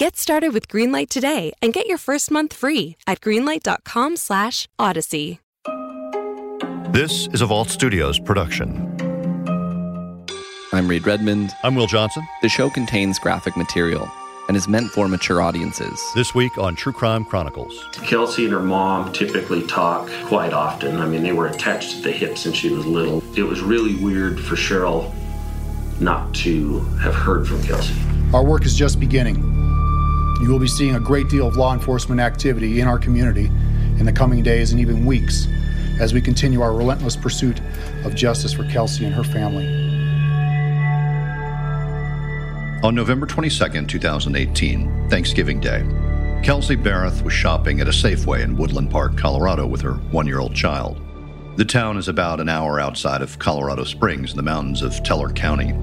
Get started with Greenlight today and get your first month free at greenlight.com/odyssey. This is a Vault Studios production. I'm Reed Redmond. I'm Will Johnson. The show contains graphic material and is meant for mature audiences. This week on True Crime Chronicles. Kelsey and her mom typically talk quite often. I mean, they were attached at the hip since she was little. It was really weird for Cheryl not to have heard from Kelsey. Our work is just beginning. You will be seeing a great deal of law enforcement activity in our community in the coming days and even weeks as we continue our relentless pursuit of justice for Kelsey and her family. On November 22, 2018, Thanksgiving Day, Kelsey Berreth was shopping at a Safeway in Woodland Park, Colorado with her one year old child. The town is about an hour outside of Colorado Springs in the mountains of Teller County.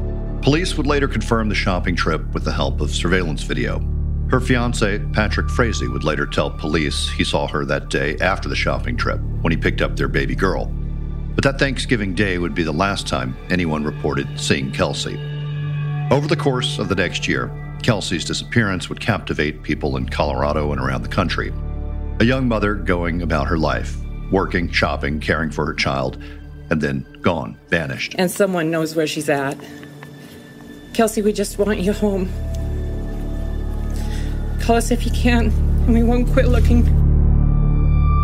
Police would later confirm the shopping trip with the help of surveillance video. Her fiance, Patrick Frazee, would later tell police he saw her that day after the shopping trip when he picked up their baby girl. But that Thanksgiving Day would be the last time anyone reported seeing Kelsey. Over the course of the next year, Kelsey's disappearance would captivate people in Colorado and around the country. A young mother going about her life, working, shopping, caring for her child, and then gone, vanished. And someone knows where she's at. Kelsey, we just want you home. Call us if you can, and we won't quit looking.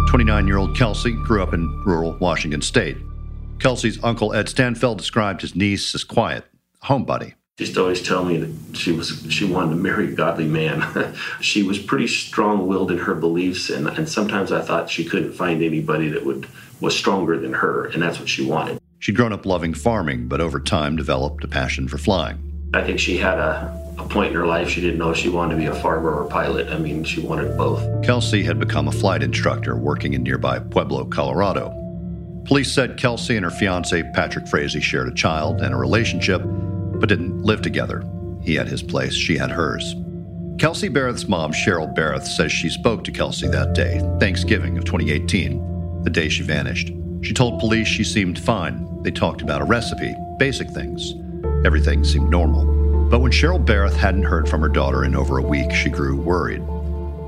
29 year old Kelsey grew up in rural Washington state. Kelsey's uncle Ed Stanfeld described his niece as quiet, a homebody. She used to always tell me that she was she wanted to marry a godly man. she was pretty strong-willed in her beliefs, and, and sometimes I thought she couldn't find anybody that would was stronger than her, and that's what she wanted. She'd grown up loving farming, but over time developed a passion for flying. I think she had a, a point in her life she didn't know if she wanted to be a farmer or a pilot. I mean, she wanted both. Kelsey had become a flight instructor working in nearby Pueblo, Colorado. Police said Kelsey and her fiance Patrick Frazee shared a child and a relationship but didn't live together. He had his place, she had hers. Kelsey Berreth's mom, Cheryl Berreth, says she spoke to Kelsey that day, Thanksgiving of 2018, the day she vanished. She told police she seemed fine. They talked about a recipe, basic things. Everything seemed normal. But when Cheryl Berreth hadn't heard from her daughter in over a week, she grew worried.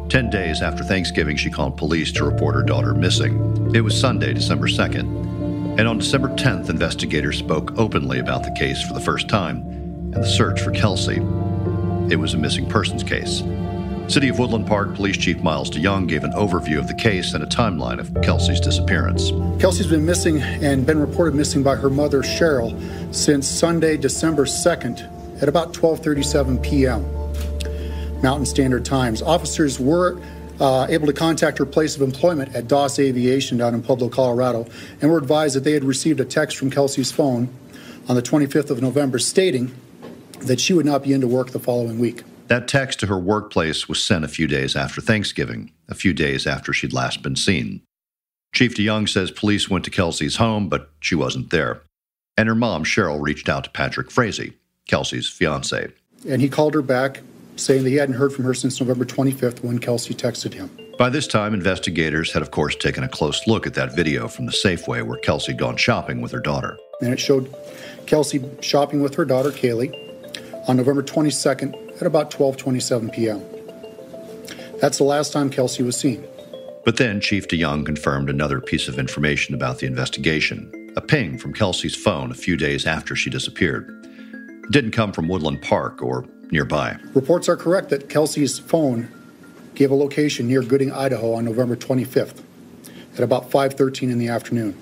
Ten days after Thanksgiving, she called police to report her daughter missing. It was Sunday, December 2nd, and on December 10th, investigators spoke openly about the case for the first time and the search for Kelsey. It was a missing persons case. City of Woodland Park Police Chief Miles DeYoung gave an overview of the case and a timeline of Kelsey's disappearance. Kelsey's been missing and been reported missing by her mother Cheryl since Sunday, December 2nd at about 12:37 p.m. Mountain Standard Times. Officers were uh, able to contact her place of employment at Doss Aviation down in Pueblo, Colorado, and were advised that they had received a text from Kelsey's phone on the 25th of November stating that she would not be into work the following week. That text to her workplace was sent a few days after Thanksgiving, a few days after she'd last been seen. Chief DeYoung says police went to Kelsey's home, but she wasn't there. And her mom, Cheryl, reached out to Patrick Frazee, Kelsey's fiance. And he called her back saying that he hadn't heard from her since November 25th when Kelsey texted him. By this time, investigators had, of course, taken a close look at that video from the Safeway where Kelsey had gone shopping with her daughter. And it showed Kelsey shopping with her daughter, Kaylee, on November 22nd at about 12:27 p.m. That's the last time Kelsey was seen. But then Chief DeYoung confirmed another piece of information about the investigation a ping from Kelsey's phone a few days after she disappeared. It didn't come from Woodland Park or nearby. Reports are correct that Kelsey's phone gave a location near Gooding, Idaho on November 25th at about 5:13 in the afternoon.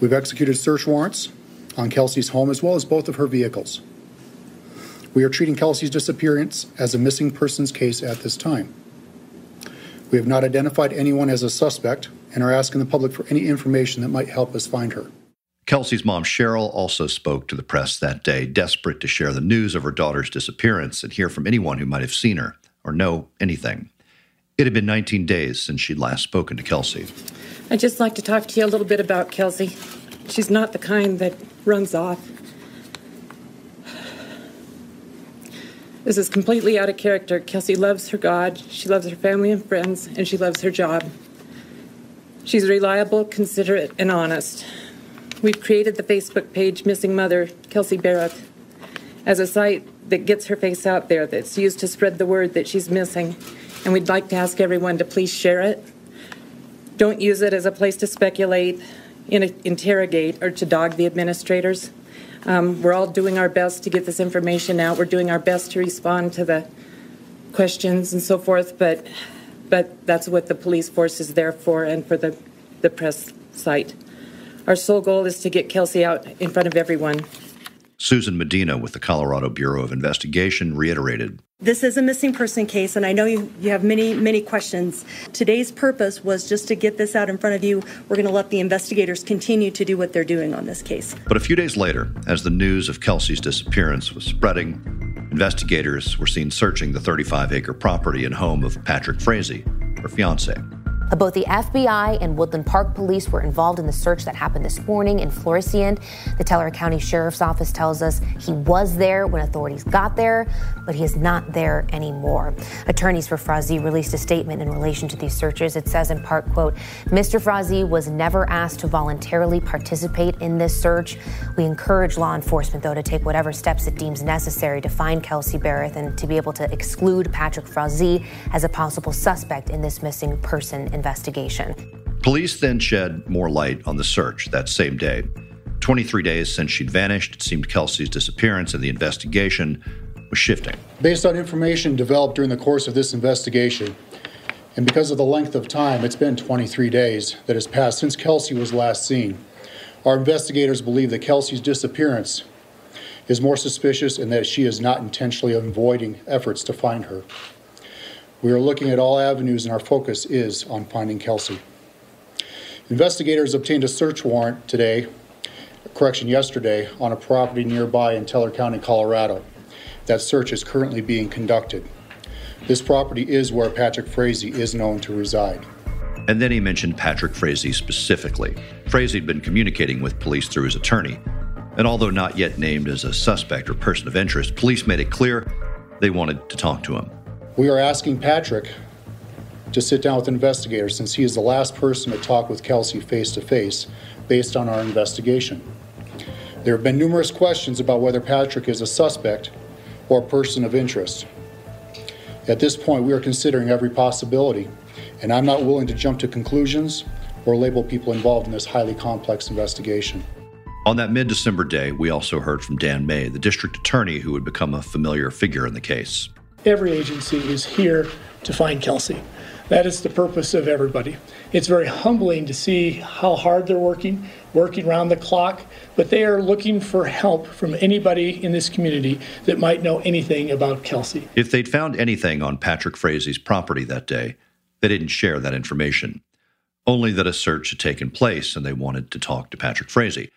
We've executed search warrants on Kelsey's home as well as both of her vehicles. We are treating Kelsey's disappearance as a missing persons case at this time. We have not identified anyone as a suspect and are asking the public for any information that might help us find her. Kelsey's mom, Cheryl, also spoke to the press that day, desperate to share the news of her daughter's disappearance and hear from anyone who might have seen her or know anything. It had been 19 days since she'd last spoken to Kelsey. I'd just like to talk to you a little bit about Kelsey. She's not the kind that runs off. This is completely out of character. Kelsey loves her God, she loves her family and friends, and she loves her job. She's reliable, considerate, and honest. We've created the Facebook page Missing Mother, Kelsey Berreth, as a site that gets her face out there, that's used to spread the word that she's missing. And we'd like to ask everyone to please share it. Don't use it as a place to speculate, in interrogate, or to dog the administrators. Um, we're all doing our best to get this information out. We're doing our best to respond to the questions and so forth, but but that's what the police force is there for and for the, the press site. Our sole goal is to get Kelsey out in front of everyone. Susan Medina with the Colorado Bureau of Investigation reiterated this is a missing person case, and I know you, you have many, many questions. Today's purpose was just to get this out in front of you. We're going to let the investigators continue to do what they're doing on this case. But a few days later, as the news of Kelsey's disappearance was spreading, investigators were seen searching the 35 acre property and home of Patrick Frazee, her fiance. Uh, both the FBI and Woodland Park Police were involved in the search that happened this morning in Florissant. The Teller County Sheriff's Office tells us he was there when authorities got there, but he is not there anymore. Attorneys for Frazee released a statement in relation to these searches. It says in part, quote, Mr. Frazee was never asked to voluntarily participate in this search. We encourage law enforcement, though, to take whatever steps it deems necessary to find Kelsey Berreth and to be able to exclude Patrick Frazee as a possible suspect in this missing person investigation. Police then shed more light on the search that same day. 23 days since she'd vanished, it seemed Kelsey's disappearance and the investigation was shifting. Based on information developed during the course of this investigation, and because of the length of time, it's been 23 days that has passed since Kelsey was last seen, our investigators believe that Kelsey's disappearance is more suspicious and that she is not intentionally avoiding efforts to find her. We are looking at all avenues, and our focus is on finding Kelsey. Investigators obtained a search warrant today, correction, yesterday, on a property nearby in Teller County, Colorado. That search is currently being conducted. This property is where Patrick Frazee is known to reside. And then he mentioned Patrick Frazee specifically. Frazee had been communicating with police through his attorney. And although not yet named as a suspect or person of interest, police made it clear they wanted to talk to him. We are asking Patrick to sit down with investigators since he is the last person to talk with Kelsey face to face based on our investigation. There have been numerous questions about whether Patrick is a suspect or a person of interest. At this point, we are considering every possibility, and I'm not willing to jump to conclusions or label people involved in this highly complex investigation. On that mid December day, we also heard from Dan May, the district attorney who had become a familiar figure in the case. Every agency is here to find Kelsey. That is the purpose of everybody. It's very humbling to see how hard they're working, working around the clock, but they are looking for help from anybody in this community that might know anything about Kelsey. If they'd found anything on Patrick Frazee's property that day, they didn't share that information. Only that a search had taken place and they wanted to talk to Patrick Frazee.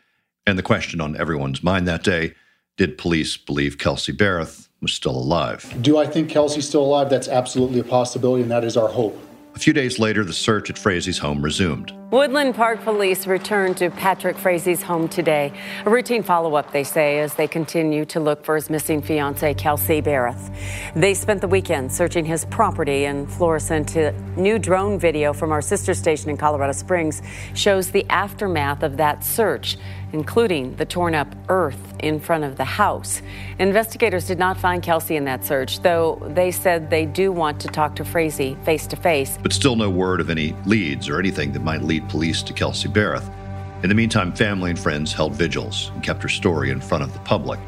And the question on everyone's mind that day did police believe Kelsey Berreth was still alive? Do I think Kelsey's still alive? That's absolutely a possibility, and that is our hope. A few days later, the search at Frazee's home resumed. Woodland Park police returned to Patrick Frazee's home today. A routine follow up, they say, as they continue to look for his missing fiancee, Kelsey Berreth. They spent the weekend searching his property in Florissant. A new drone video from our sister station in Colorado Springs shows the aftermath of that search including the torn up earth in front of the house. Investigators did not find Kelsey in that search, though they said they do want to talk to Frazee face to face. But still no word of any leads or anything that might lead police to Kelsey Berreth. In the meantime, family and friends held vigils and kept her story in front of the public.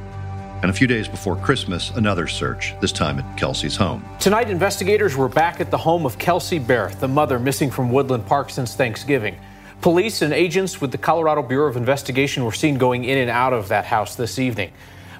And a few days before Christmas, another search, this time at Kelsey's home. Tonight, investigators were back at the home of Kelsey Berreth, the mother missing from Woodland Park since Thanksgiving. Police and agents with the Colorado Bureau of Investigation were seen going in and out of that house this evening.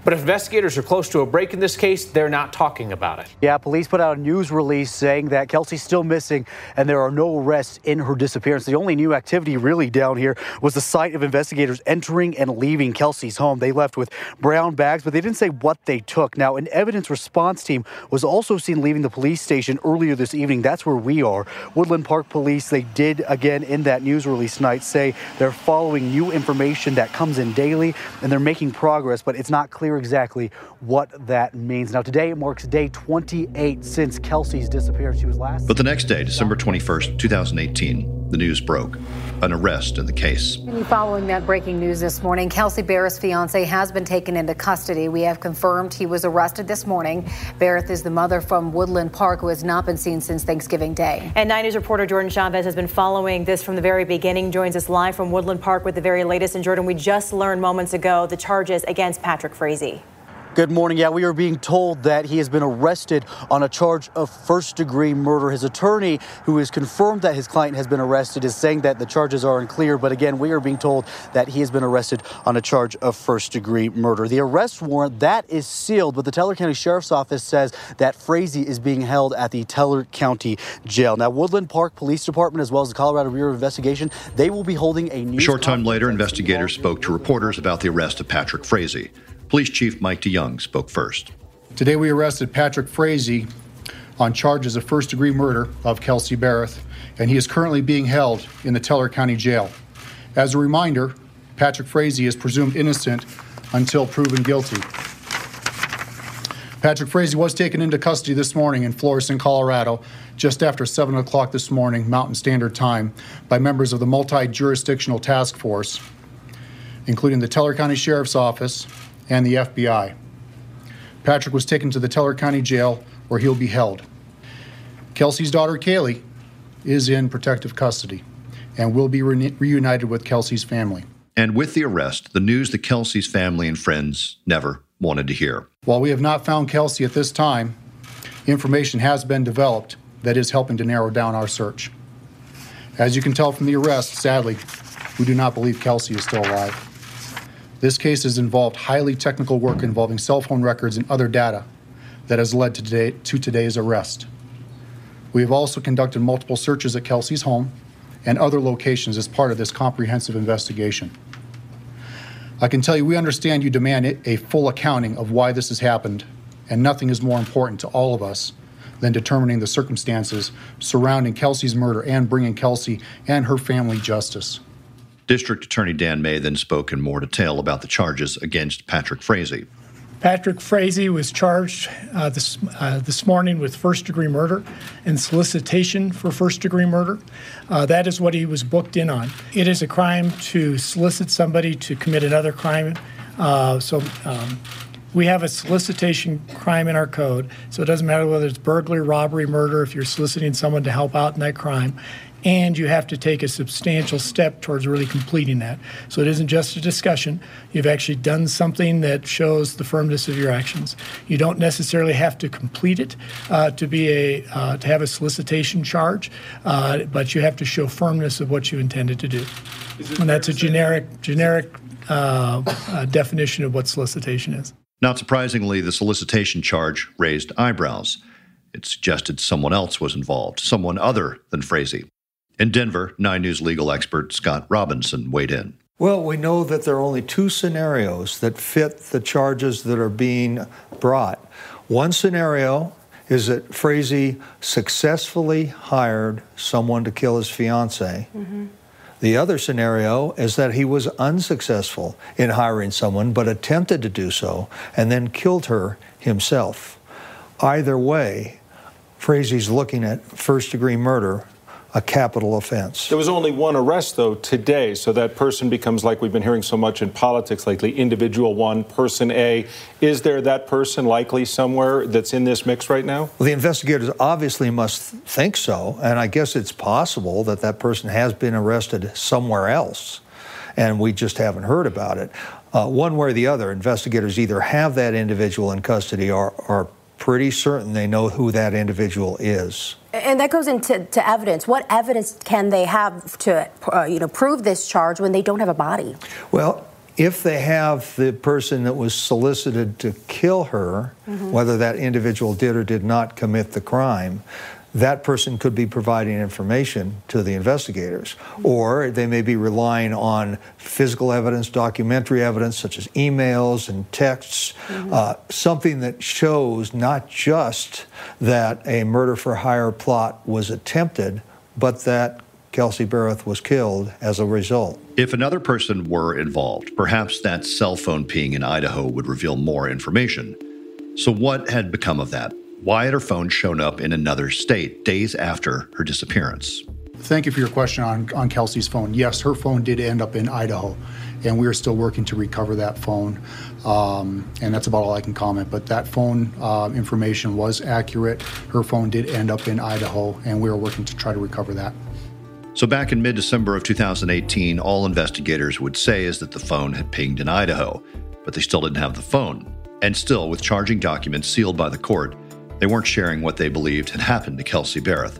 But if investigators are close to a break in this case, they're not talking about it. Yeah, police put out a news release saying that Kelsey's still missing and there are no arrests in her disappearance. The only new activity really down here was the sight of investigators entering and leaving Kelsey's home. They left with brown bags, but they didn't say what they took. Now, an evidence response team was also seen leaving the police station earlier this evening. That's where we are. Woodland Park Police, they did again in that news release tonight say they're following new information that comes in daily and they're making progress, but it's not clear exactly what that means. Now, today marks day 28 since Kelsey's disappearance. She was last. But the next day, December 21st, 2018, the news broke an arrest in the case. Following that breaking news this morning, Kelsey Berreth's fiance has been taken into custody. We have confirmed he was arrested this morning. Berreth is the mother from Woodland Park who has not been seen since Thanksgiving Day. And 9 News reporter Jordan Chavez has been following this from the very beginning, joins us live from Woodland Park with the very latest. And Jordan, we just learned moments ago the charges against Patrick Frazee. Good morning. Yeah, we are being told that he has been arrested on a charge of first degree murder. His attorney, who has confirmed that his client has been arrested, is saying that the charges are unclear. But again, we are being told that he has been arrested on a charge of first degree murder. The arrest warrant that is sealed, but the Teller County Sheriff's Office says that Frazee is being held at the Teller County Jail. Now, Woodland Park Police Department, as well as the Colorado Bureau of Investigation, they will be holding a A short time later, investigators spoke to reporters about the arrest of Patrick Frazee. Police Chief Mike DeYoung spoke first. Today we arrested Patrick Frazee on charges of first degree murder of Kelsey Berreth, and he is currently being held in the Teller County Jail. As a reminder, Patrick Frazee is presumed innocent until proven guilty. Patrick Frazee was taken into custody this morning in Florissant, Colorado, just after 7 o'clock this morning, Mountain Standard Time, by members of the Multi Jurisdictional Task Force, including the Teller County Sheriff's Office and the FBI. Patrick was taken to the Teller County Jail where he'll be held. Kelsey's daughter, Kaylee, is in protective custody and will be re- reunited with Kelsey's family. And with the arrest, the news that Kelsey's family and friends never wanted to hear. While we have not found Kelsey at this time, information has been developed that is helping to narrow down our search. As you can tell from the arrest, sadly, we do not believe Kelsey is still alive. This case has involved highly technical work involving cell phone records and other data that has led to, today, to today's arrest. We have also conducted multiple searches at Kelsey's home and other locations as part of this comprehensive investigation. I can tell you we understand you demand a full accounting of why this has happened, and nothing is more important to all of us than determining the circumstances surrounding Kelsey's murder and bringing Kelsey and her family justice. District Attorney Dan May then spoke in more detail about the charges against Patrick Frazee. Patrick Frazee was charged uh, this, uh, this morning with first degree murder and solicitation for first degree murder. Uh, that is what he was booked in on. It is a crime to solicit somebody to commit another crime. Uh, so um, we have a solicitation crime in our code. So it doesn't matter whether it's burglary, robbery, murder, if you're soliciting someone to help out in that crime and you have to take a substantial step towards really completing that. So it isn't just a discussion. You've actually done something that shows the firmness of your actions. You don't necessarily have to complete it uh, to be a uh, to have a solicitation charge, uh, but you have to show firmness of what you intended to do. And that's a generic generic uh, uh, definition of what solicitation is. Not surprisingly, the solicitation charge raised eyebrows. It suggested someone else was involved, someone other than Frazee. In Denver, 9 News legal expert Scott Robinson weighed in. Well, we know that there are only two scenarios that fit the charges that are being brought. One scenario is that Frazee successfully hired someone to kill his fiance. Mm-hmm. The other scenario is that he was unsuccessful in hiring someone, but attempted to do so and then killed her himself. Either way, Frazee's looking at first degree murder a capital offense. There was only one arrest, though, today, so that person becomes like we've been hearing so much in politics lately individual one, person A. Is there that person likely somewhere that's in this mix right now? Well, the investigators obviously must think so, and I guess it's possible that that person has been arrested somewhere else, and we just haven't heard about it. Uh, one way or the other, investigators either have that individual in custody or are pretty certain they know who that individual is. And that goes into to evidence. What evidence can they have to, uh, you know, prove this charge when they don't have a body? Well, If they have the person that was solicited to kill her, mm-hmm. whether that individual did or did not commit the crime, that person could be providing information to the investigators. Or they may be relying on physical evidence, documentary evidence, such as emails and texts, mm-hmm. uh, something that shows not just that a murder for hire plot was attempted, but that Kelsey Berreth was killed as a result. If another person were involved, perhaps that cell phone ping in Idaho would reveal more information. So, what had become of that? Why had her phone shown up in another state days after her disappearance? Thank you for your question on, on Kelsey's phone. Yes, her phone did end up in Idaho, and we are still working to recover that phone. Um, and that's about all I can comment. But that phone uh, information was accurate. Her phone did end up in Idaho, and we are working to try to recover that. So, back in mid December of 2018, all investigators would say is that the phone had pinged in Idaho, but they still didn't have the phone. And still, with charging documents sealed by the court, they weren't sharing what they believed had happened to Kelsey Berreth.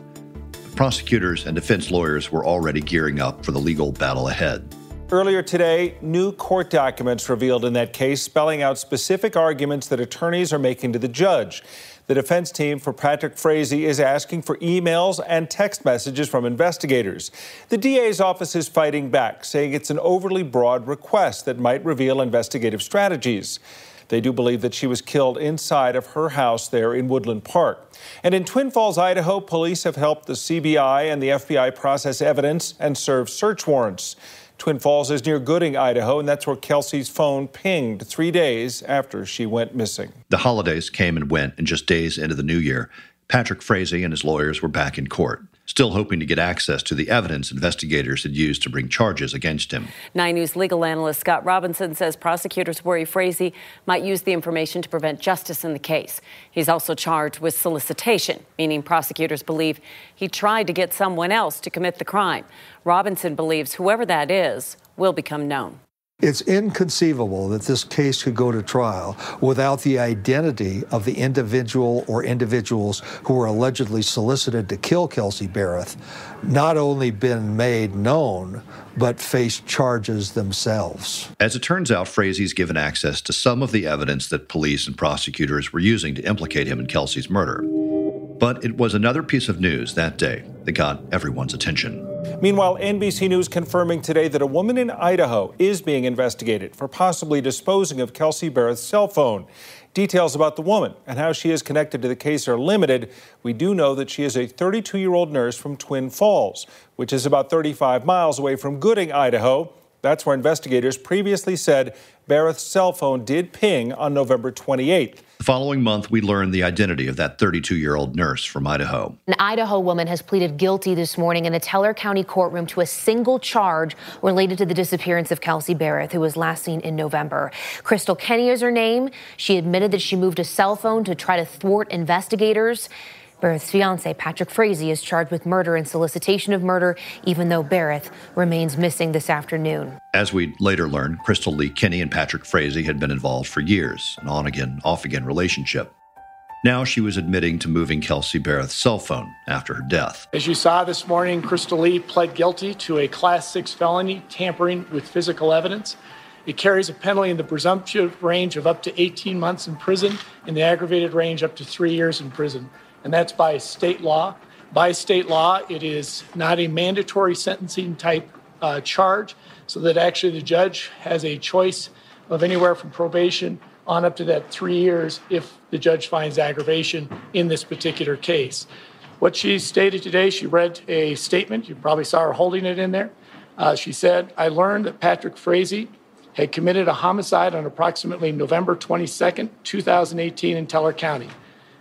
prosecutors and defense lawyers were already gearing up for the legal battle ahead. Earlier today, new court documents revealed in that case spelling out specific arguments that attorneys are making to the judge. The defense team for Patrick Frazee is asking for emails and text messages from investigators. The DA's office is fighting back, saying it's an overly broad request that might reveal investigative strategies. They do believe that she was killed inside of her house there in Woodland Park. And in Twin Falls, Idaho, police have helped the CBI and the FBI process evidence and serve search warrants. Twin Falls is near Gooding, Idaho, and that's where Kelsey's phone pinged three days after she went missing. The holidays came and went, and just days into the new year, Patrick Frazee and his lawyers were back in court still hoping to get access to the evidence investigators had used to bring charges against him. Nine News legal analyst Scott Robinson says prosecutors worry Frazee might use the information to prevent justice in the case. He's also charged with solicitation, meaning prosecutors believe he tried to get someone else to commit the crime. Robinson believes whoever that is will become known. It's inconceivable that this case could go to trial without the identity of the individual or individuals who were allegedly solicited to kill Kelsey Berreth not only been made known, but face charges themselves. As it turns out, Frazee's given access to some of the evidence that police and prosecutors were using to implicate him in Kelsey's murder. But it was another piece of news that day that got everyone's attention. Meanwhile, NBC News confirming today that a woman in Idaho is being investigated for possibly disposing of Kelsey Berreth's cell phone. Details about the woman and how she is connected to the case are limited. We do know that she is a 32 year old nurse from Twin Falls, which is about 35 miles away from Gooding, Idaho. That's where investigators previously said Berreth's cell phone did ping on November 28th. The following month, we learned the identity of that 32 year old nurse from Idaho. An Idaho woman has pleaded guilty this morning in the Teller County courtroom to a single charge related to the disappearance of Kelsey Berreth, who was last seen in November. Krystal Kenney is her name. She admitted that she moved a cell phone to try to thwart investigators. Berreth's fiance, Patrick Frazee, is charged with murder and solicitation of murder, even though Berreth remains missing this afternoon. As we later learned, Krystal Lee Kenney and Patrick Frazee had been involved for years, an on again, off again relationship. Now she was admitting to moving Kelsey Berreth's cell phone after her death. As you saw this morning, Krystal Lee pled guilty to a Class 6 felony tampering with physical evidence. It carries a penalty in the presumptive range of up to 18 months in prison, in the aggravated range up to three years in prison and that's by state law. By state law, it is not a mandatory sentencing type uh, charge, so that actually the judge has a choice of anywhere from probation on up to that three years if the judge finds aggravation in this particular case. What she stated today, she read a statement. You probably saw her holding it in there. Uh, she said, I learned that Patrick Frazee had committed a homicide on approximately November 22nd, 2018, in Teller County.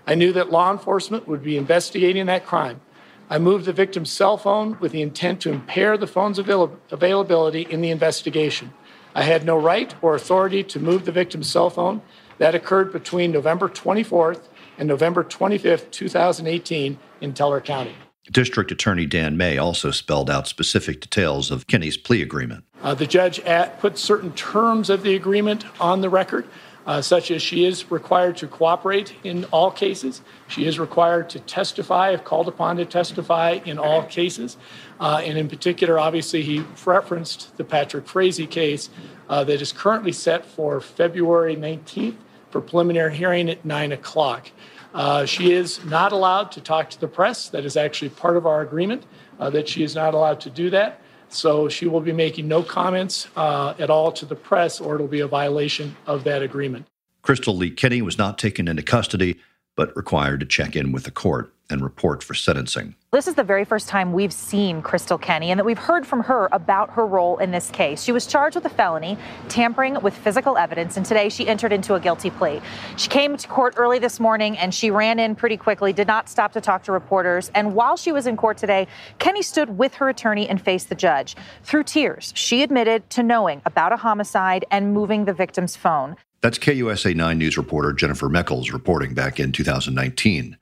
I knew that law enforcement would be investigating that crime. I moved the victim's cell phone with the intent to impair the phone's avail- availability in the investigation. I had no right or authority to move the victim's cell phone. That occurred between November 24th and November 25th, 2018, in Teller County. District Attorney Dan May also spelled out specific details of Kenney's plea agreement. Uh, the judge at, put certain terms of the agreement on the record. Uh, such as she is required to cooperate in all cases. She is required to testify if called upon to testify in all cases. Uh, and in particular, obviously, he referenced the Patrick Frazee case uh, that is currently set for February 19th for preliminary hearing at 9 o'clock. Uh, she is not allowed to talk to the press. That is actually part of our agreement uh, that she is not allowed to do that. So she will be making no comments uh, at all to the press, or it'll be a violation of that agreement. Krystal Lee Kenney was not taken into custody, but required to check in with the court and report for sentencing. This is the very first time we've seen Krystal Kenney and that we've heard from her about her role in this case. She was charged with a felony, tampering with physical evidence, and today she entered into a guilty plea. She came to court early this morning and she ran in pretty quickly, did not stop to talk to reporters. And while she was in court today, Kenney stood with her attorney and faced the judge. Through tears, she admitted to knowing about a homicide and moving the victim's phone. That's KUSA 9 News reporter Jennifer Meckles reporting back in 2019.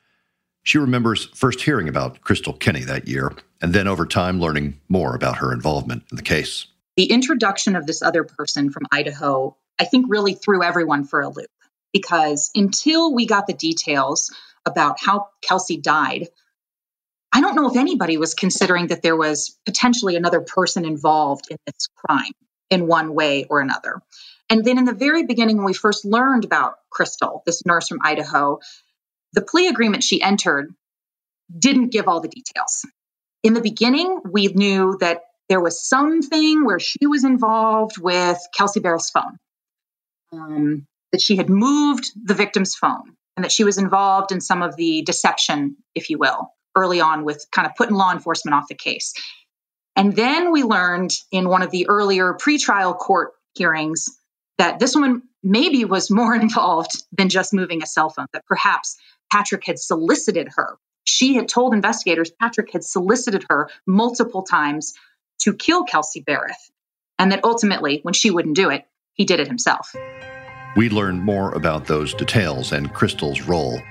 She remembers first hearing about Krystal Kenney that year, and then over time learning more about her involvement in the case. The introduction of this other person from Idaho, I think, really threw everyone for a loop because until we got the details about how Kelsey died, I don't know if anybody was considering that there was potentially another person involved in this crime in one way or another. And then in the very beginning, when we first learned about Krystal, this nurse from Idaho, the plea agreement she entered didn't give all the details. In the beginning, we knew that there was something where she was involved with Kelsey Berreth's phone, um, that she had moved the victim's phone, and that she was involved in some of the deception, if you will, early on with kind of putting law enforcement off the case. And then we learned in one of the earlier pretrial court hearings that this woman maybe was more involved than just moving a cell phone, that perhaps Patrick had solicited her. She had told investigators Patrick had solicited her multiple times to kill Kelsey Berreth, and that ultimately, when she wouldn't do it, he did it himself. We learned more about those details and Krystal's role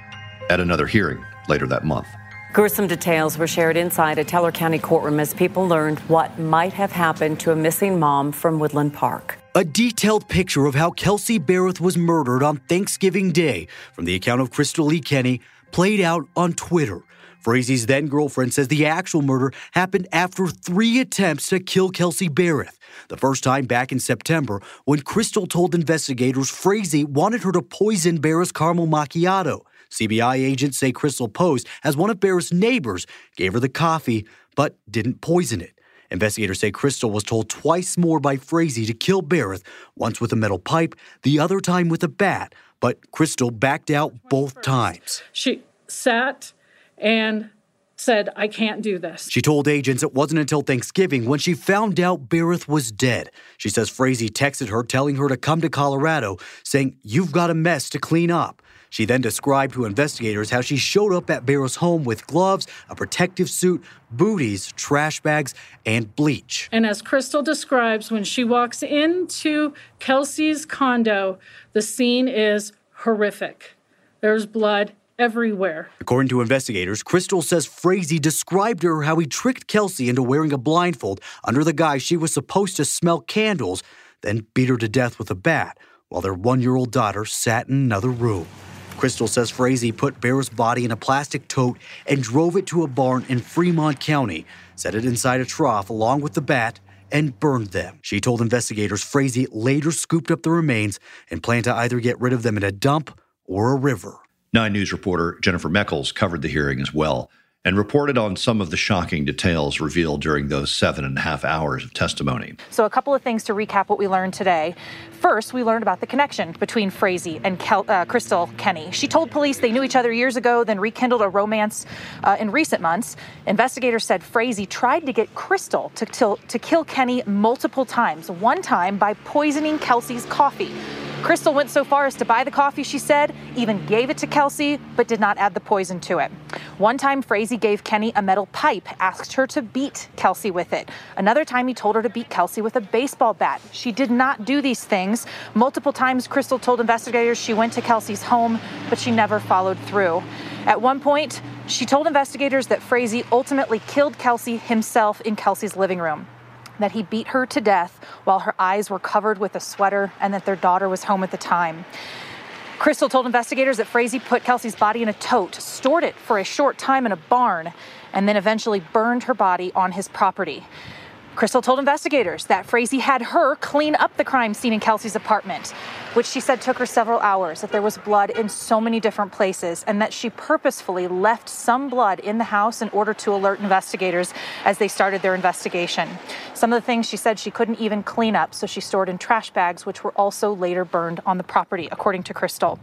at another hearing later that month. Gruesome details were shared inside a Teller County courtroom as people learned what might have happened to a missing mom from Woodland Park. A detailed picture of how Kelsey Berreth was murdered on Thanksgiving Day from the account of Krystal Lee Kenney played out on Twitter. Frazee's then girlfriend says the actual murder happened after three attempts to kill Kelsey Berreth. The first time back in September when Krystal told investigators Frazee wanted her to poison Berreth's caramel macchiato. CBI agents say Krystal posed as one of Berreth's neighbors, gave her the coffee, but didn't poison it. Investigators say Krystal was told twice more by Frazee to kill Berreth, once with a metal pipe, the other time with a bat, but Krystal backed out both times. She sat and said, I can't do this. She told agents it wasn't until Thanksgiving when she found out Berreth was dead. She says Frazee texted her telling her to come to Colorado, saying, You've got a mess to clean up. She then described to investigators how she showed up at Berreth's home with gloves, a protective suit, booties, trash bags, and bleach. And as Krystal describes, when she walks into Kelsey's condo, the scene is horrific. There's blood everywhere. According to investigators, Krystal says Frazee described to her how he tricked Kelsey into wearing a blindfold under the guise she was supposed to smell candles, then beat her to death with a bat while their one year old daughter sat in another room. Krystal says Frazee put Bear's body in a plastic tote and drove it to a barn in Fremont County, set it inside a trough along with the bat, and burned them. She told investigators Frazee later scooped up the remains and planned to either get rid of them in a dump or a river. Nine News reporter Jennifer Meckles covered the hearing as well and reported on some of the shocking details revealed during those seven and a half hours of testimony. So, a couple of things to recap what we learned today. First, we learned about the connection between Frazee and Kel- uh, Krystal Kenney. She told police they knew each other years ago, then rekindled a romance uh, in recent months. Investigators said Frazee tried to get Krystal to, to, to kill Kenney multiple times, one time by poisoning Kelsey's coffee. Krystal went so far as to buy the coffee, she said, even gave it to Kelsey, but did not add the poison to it. One time, Frazee gave Kenney a metal pipe, asked her to beat Kelsey with it. Another time, he told her to beat Kelsey with a baseball bat. She did not do these things. Multiple times, Krystal told investigators she went to Kelsey's home, but she never followed through. At one point, she told investigators that Frazee ultimately killed Kelsey himself in Kelsey's living room that he beat her to death while her eyes were covered with a sweater and that their daughter was home at the time. Krystal told investigators that Frazee put Kelsey's body in a tote, stored it for a short time in a barn, and then eventually burned her body on his property. Krystal told investigators that Frazee had her clean up the crime scene in Kelsey's apartment, which she said took her several hours, that there was blood in so many different places, and that she purposefully left some blood in the house in order to alert investigators as they started their investigation. Some of the things she said she couldn't even clean up, so she stored in trash bags, which were also later burned on the property, according to Krystal.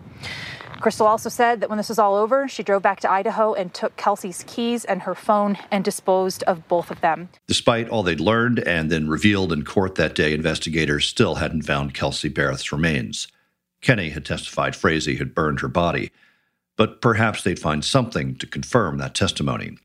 Krystal also said that when this was all over, she drove back to Idaho and took Kelsey's keys and her phone and disposed of both of them. Despite all they'd learned and then revealed in court that day, investigators still hadn't found Kelsey Berreth's remains. Kenney had testified Frazee had burned her body, but perhaps they'd find something to confirm that testimony.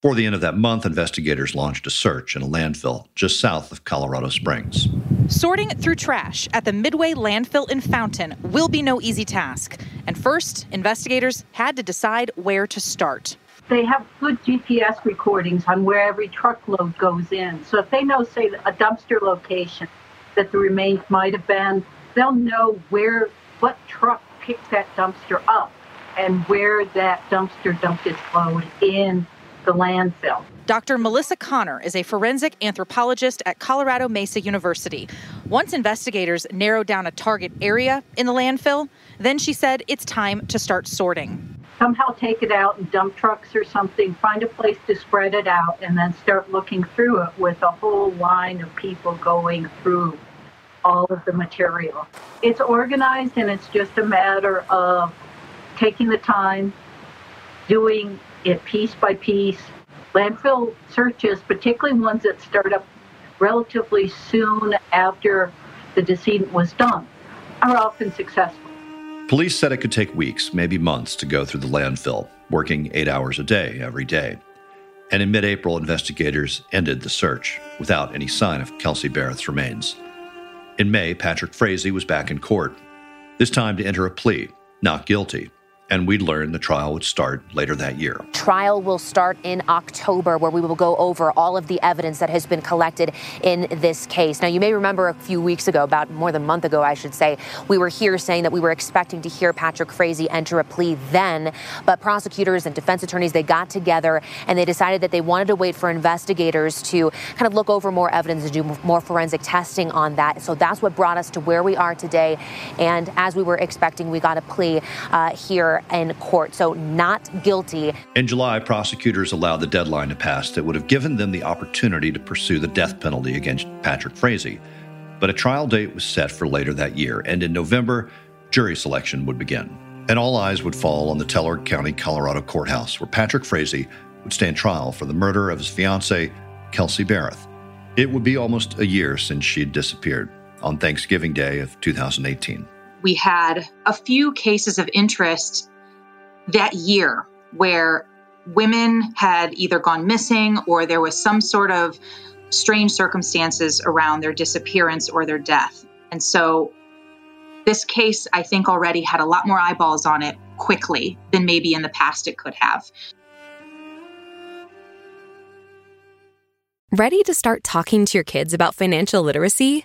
Before the end of that month, investigators launched a search in a landfill just south of Colorado Springs. Sorting through trash at the Midway landfill in Fountain will be no easy task. And first, investigators had to decide where to start. They have good GPS recordings on where every truckload goes in. So if they know, say, a dumpster location that the remains might have been, they'll know where, what truck picked that dumpster up and where that dumpster dumped its load in the landfill. Dr. Melissa Connor is a forensic anthropologist at Colorado Mesa University. Once investigators narrowed down a target area in the landfill, then she said it's time to start sorting. Somehow take it out in dump trucks or something, find a place to spread it out, and then start looking through it with a whole line of people going through all of the material. It's organized and it's just a matter of taking the time, doing it piece by piece. Landfill searches, particularly ones that start up relatively soon after the decedent was done, are often successful. Police said it could take weeks, maybe months, to go through the landfill, working eight hours a day every day. And in mid April, investigators ended the search without any sign of Kelsey Berreth's remains. In May, Patrick Frazee was back in court, this time to enter a plea, not guilty, and we learned the trial would start later that year. Trial will start in October, where we will go over all of the evidence that has been collected in this case. Now, you may remember a few weeks ago, about more than a month ago, I should say, we were here saying that we were expecting to hear Patrick Frazee enter a plea then, but prosecutors and defense attorneys, they got together and they decided that they wanted to wait for investigators to kind of look over more evidence and do more forensic testing on that. So that's what brought us to where we are today. And as we were expecting, we got a plea uh, here in court. So not guilty. In July, prosecutors allowed the deadline to pass that would have given them the opportunity to pursue the death penalty against Patrick Frazee. But a trial date was set for later that year, and in November, jury selection would begin. And all eyes would fall on the Teller County, Colorado courthouse, where Patrick Frazee would stand trial for the murder of his fiancee, Kelsey Berreth. It would be almost a year since she had disappeared on Thanksgiving Day of 2018. We had a few cases of interest that year where women had either gone missing or there was some sort of strange circumstances around their disappearance or their death. And so this case, I think, already had a lot more eyeballs on it quickly than maybe in the past it could have. Ready to start talking to your kids about financial literacy?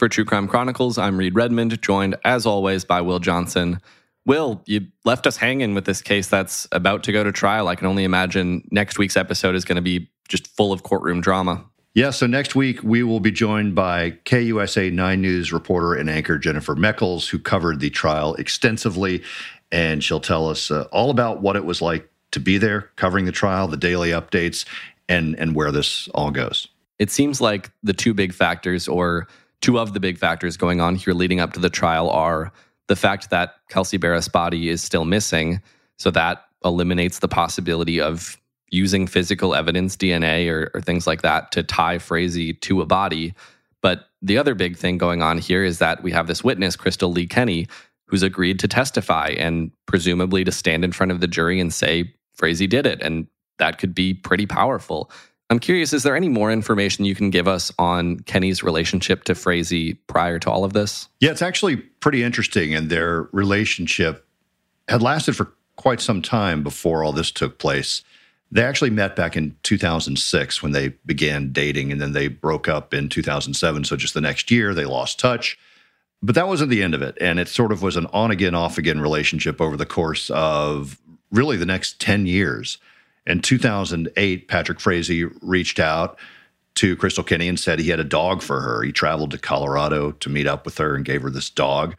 For True Crime Chronicles, I'm Reed Redmond, joined as always by Will Johnson. Will, you left us hanging with this case that's about to go to trial. I can only imagine next week's episode is going to be just full of courtroom drama. Yeah, so next week we will be joined by KUSA 9 News reporter and anchor Jennifer Meckles, who covered the trial extensively. And she'll tell us uh, all about what it was like to be there covering the trial, the daily updates, and, and where this all goes. It seems like the two big factors, or two of the big factors going on here leading up to the trial, are the fact that Kelsey Berreth's body is still missing. So that eliminates the possibility of using physical evidence, DNA or, or things like that, to tie Frazee to a body. But the other big thing going on here is that we have this witness, Krystal Lee Kenney, who's agreed to testify and presumably to stand in front of the jury and say Frazee did it. And that could be pretty powerful. I'm curious, is there any more information you can give us on Kenney's relationship to Frazee prior to all of this? Yeah, it's actually pretty interesting. And their relationship had lasted for quite some time before all this took place. They actually met back in 2006 when they began dating, and then they broke up in 2007. So just the next year, they lost touch. But that wasn't the end of it. And it sort of was an on again, off again relationship over the course of really the next 10 years. In 2008, Patrick Frazee reached out to Krystal Kenney and said he had a dog for her. He traveled to Colorado to meet up with her and gave her this dog.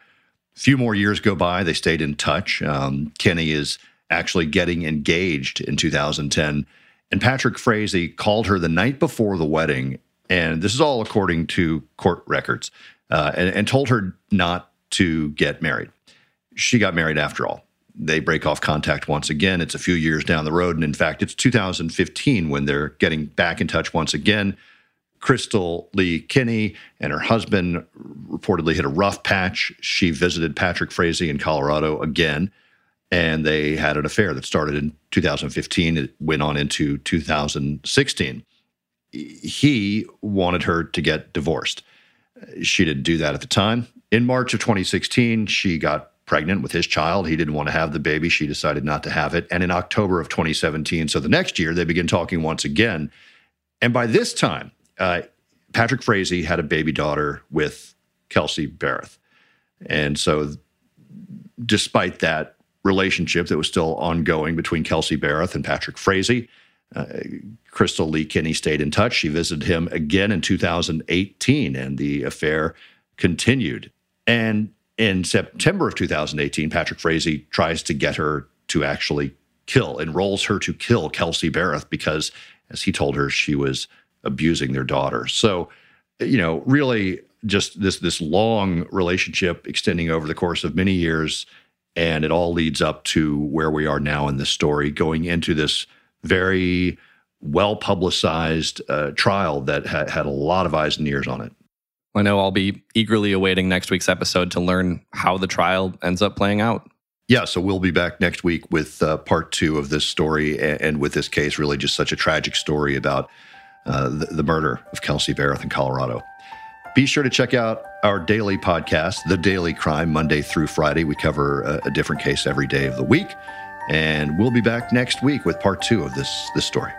A few more years go by. They stayed in touch. Um, Kenney is actually getting engaged in 2010. And Patrick Frazee called her the night before the wedding. And this is all according to court records, uh, and, and told her not to get married. She got married after all they break off contact once again. It's a few years down the road. And in fact, it's 2015 when they're getting back in touch once again. Krystal Lee Kenney and her husband reportedly hit a rough patch. She visited Patrick Frazee in Colorado again, and they had an affair that started in 2015. It went on into 2016. He wanted her to get divorced. She didn't do that at the time. In March of 2016, she got pregnant with his child. He didn't want to have the baby. She decided not to have it. And in October of 2017, so the next year, they begin talking once again. And by this time, uh, Patrick Frazee had a baby daughter with Kelsey Berreth. And so, despite that relationship that was still ongoing between Kelsey Berreth and Patrick Frazee, uh, Krystal Lee Kenney stayed in touch. She visited him again in 2018, and the affair continued. And in September of 2018, Patrick Frazee tries to get her to actually kill, enrolls her to kill Kelsey Berreth because, as he told her, she was abusing their daughter. So, you know, really just this this long relationship extending over the course of many years, and it all leads up to where we are now in this story, going into this very well publicized uh, trial that ha- had a lot of eyes and ears on it. I know I'll be eagerly awaiting next week's episode to learn how the trial ends up playing out. Yeah, so we'll be back next week with uh, part two of this story and, and, with this case, really just such a tragic story about uh, the, the, murder of Kelsey Berreth in Colorado. Be sure to check out our daily podcast, The Daily Crime, Monday through Friday. We cover a, a different case every day of the week. And we'll be back next week with part two of this, this story.